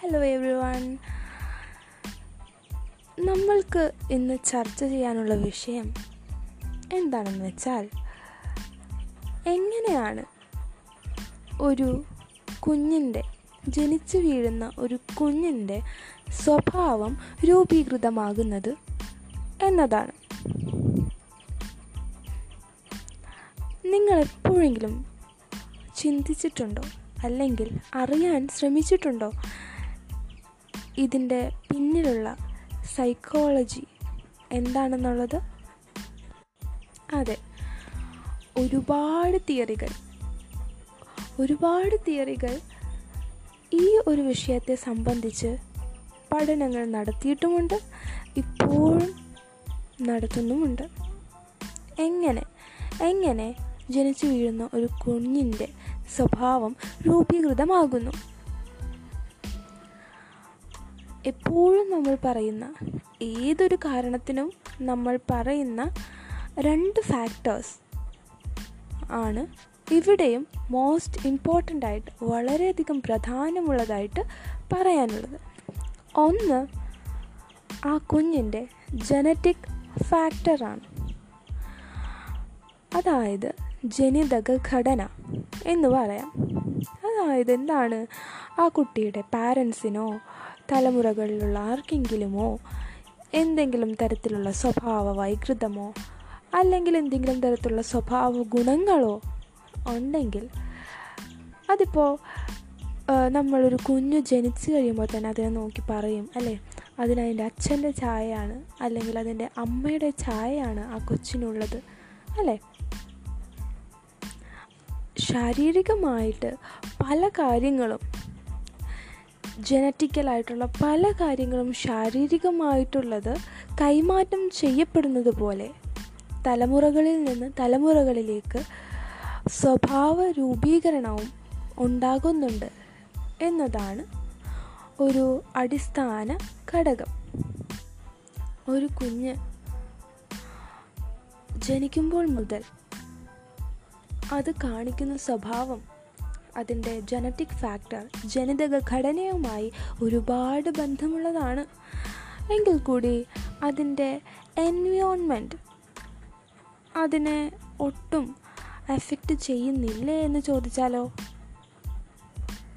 Hello every one നമ്മൾക്ക് ഇന്ന് ചർച്ച ചെയ്യാനുള്ള വിഷയം എന്താണെന്ന് വെച്ചാൽ എങ്ങനെയാണ് ഒരു കുഞ്ഞിന്റെ ജനിച്ചു വീഴുന്ന ഒരു കുഞ്ഞിന്റെ സ്വഭാവം രൂപീകൃതമാകുന്നത് എന്നതാണ്. നിങ്ങൾ എപ്പോഴെങ്കിലും ചിന്തിച്ചിട്ടുണ്ടോ? അല്ലെങ്കിൽ അറിയാൻ ശ്രമിച്ചിട്ടുണ്ടോ? ഇതിന്റെ പിന്നിലുള്ള സൈക്കോളജി എന്താണെന്നുള്ളത്? അതെ ഒരുപാട് തിയറികൾ ഒരുപാട് തിയറികൾ ഈ ഒരു വിഷയത്തെ സംബന്ധിച്ച് പഠനങ്ങൾ നടത്തിയിട്ടുമുണ്ട് ഇപ്പോഴും നടത്തുന്നുമുണ്ട്. എങ്ങനെ എങ്ങനെ ജനിച്ചു വീഴുന്ന ഒരു കുഞ്ഞിന്റെ സ്വഭാവം രൂപീകൃതമാകുന്നു? എപ്പോഴും നമ്മൾ പറയുന്ന ഏതൊരു കാരണത്തിനും നമ്മൾ പറയുന്ന രണ്ട് ഫാക്ടേഴ്സ് ആണ് ഇവിടെയും മോസ്റ്റ് ഇമ്പോർട്ടന്റ് ആയിട്ട് വളരെയധികം പ്രധാനമുള്ളതായിട്ട് പറയാനുള്ളത്. ഒന്ന് ആ കുഞ്ഞിന്റെ ജനറ്റിക് ഫാക്ടറാണ് അതായത് ജനിതക ഘടന എന്ന് പറയാം. അതായത് എന്താണ്? ആ കുട്ടിയുടെ പാരൻസിനോ തലമുറകളിലുള്ള ആർക്കെങ്കിലുമോ എന്തെങ്കിലും തരത്തിലുള്ള സ്വഭാവ വൈകൃതമോ അല്ലെങ്കിൽ എന്തെങ്കിലും തരത്തിലുള്ള സ്വഭാവ ഗുണങ്ങളോ ഉണ്ടെങ്കിൽ അതിപ്പോൾ നമ്മളൊരു കുഞ്ഞു ജനിച്ചു കഴിയുമ്പോൾ തന്നെ അതിനെ നോക്കി പറയും അല്ലേ? അതിനതിന്റെ അച്ഛന്റെ ചായയാണ് അല്ലെങ്കിൽ അതിന്റെ അമ്മയുടെ ചായയാണ് ആ കൊച്ചിനുള്ളത് അല്ലേ? ശാരീരികമായിട്ട് പല കാര്യങ്ങളും ജനറ്റിക്കലായിട്ടുള്ള പല കാര്യങ്ങളും ശാരീരികമായിട്ടുള്ളത് കൈമാറ്റം ചെയ്യപ്പെടുന്നത് പോലെ തലമുറകളിൽ നിന്ന് തലമുറകളിലേക്ക് സ്വഭാവ രൂപീകരണവും ഉണ്ടാകുന്നുണ്ട് എന്നതാണ് ഒരു അടിസ്ഥാന ഘടകം. ഒരു കുഞ്ഞ് ജനിക്കുമ്പോൾ മുതൽ അത് കാണിക്കുന്ന സ്വഭാവം അതിന്റെ ജനറ്റിക് ഫാക്ടർ ജനിതക ഘടനയുമായി ഒരുപാട് ബന്ധമുള്ളതാണ്. എങ്കിൽ കൂടി അതിന്റെ എൻവിയോൺമെന്റ് അതിനെ ഒട്ടും എഫക്റ്റ് ചെയ്യുന്നില്ലേ എന്ന് ചോദിച്ചാലോ?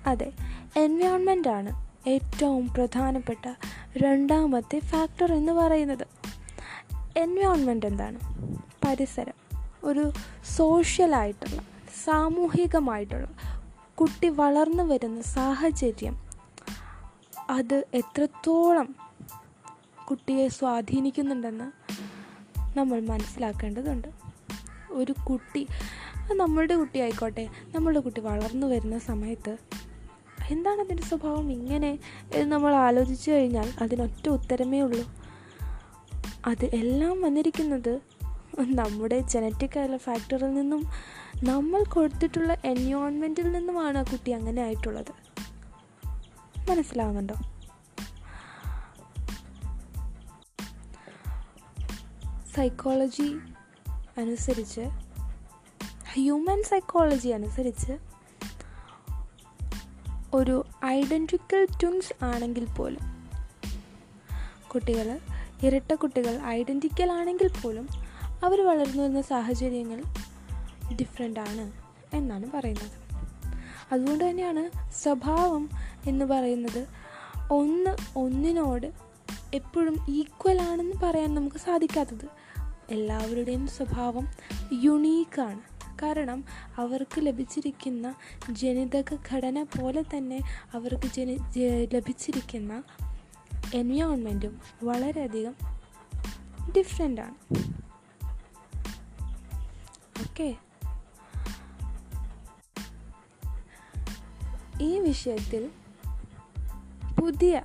അതെ എൻവയോൺമെന്റ് ആണ് ഏറ്റവും പ്രധാനപ്പെട്ട രണ്ടാമത്തെ ഫാക്ടർ എന്ന് പറയുന്നത്. എൻവയോൺമെന്റ് എന്താണ്? പരിസരം ഒരു സോഷ്യലായിട്ടുള്ള സാമൂഹികമായിട്ടുള്ള കുട്ടി വളർന്നു വരുന്ന സാഹചര്യം അത് എത്രത്തോളം കുട്ടിയെ സ്വാധീനിക്കുന്നുണ്ടെന്ന് നമ്മൾ മനസ്സിലാക്കേണ്ടതുണ്ട്. ഒരു കുട്ടി നമ്മളുടെ കുട്ടി ആയിക്കോട്ടെ നമ്മളുടെ കുട്ടി വളർന്നു വരുന്ന സമയത്ത് എന്താണ് അതിന്റെ സ്വഭാവം? ഇങ്ങനെ എന്ന് നമ്മൾ ആലോചിച്ചു കഴിഞ്ഞാൽ അതിനൊറ്റ ഉത്തരമേ ഉള്ളൂ. അത് എല്ലാം വന്നിരിക്കുന്നത് നമ്മുടെ ജനറ്റിക് ആയുള്ള ഫാക്ടറിൽ നിന്നും നമ്മൾ കൊടുത്തിട്ടുള്ള എൻവയോൺമെന്റിൽ നിന്നുമാണ് ആ കുട്ടി അങ്ങനെ ആയിട്ടുള്ളത്. മനസ്സിലാവുന്നുണ്ടോ? സൈക്കോളജി അനുസരിച്ച് ഹ്യൂമൻ സൈക്കോളജി അനുസരിച്ച് ഒരു ഐഡന്റിക്കൽ ട്വിൻസ് ആണെങ്കിൽ പോലും കുട്ടികൾ ഇരട്ട കുട്ടികൾ ഐഡന്റിക്കൽ ആണെങ്കിൽ പോലും അവർ വളർന്നു വരുന്ന സാഹചര്യങ്ങൾ ഡിഫറെന്റ് ആണ് എന്നാണ് പറയുന്നത്. അതുകൊണ്ട് തന്നെയാണ് സ്വഭാവം എന്ന് പറയുന്നത് ഒന്ന് ഒന്നിനോട് എപ്പോഴും ഈക്വൽ ആണെന്ന് പറയാൻ നമുക്ക് സാധിക്കാത്തത്. എല്ലാവരുടെയും സ്വഭാവം യുണീക്കാണ് കാരണം അവർക്ക് ലഭിച്ചിരിക്കുന്ന ജനിതക ഘടന പോലെ തന്നെ അവർക്ക് ജനി ലഭിച്ചിരിക്കുന്ന എൻവയോൺമെന്റും വളരെയധികം ഡിഫറെന്റാണ് ഓക്കെ. ഈ വിഷയത്തിൽ പുതിയ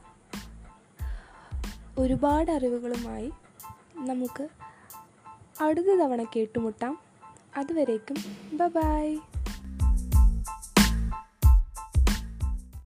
ഒരുപാട് അറിവുകളുമായി നമുക്ക് അടുത്ത തവണ കേട്ടുമുട്ടാം. അതുവരേക്കും ബ ബായ്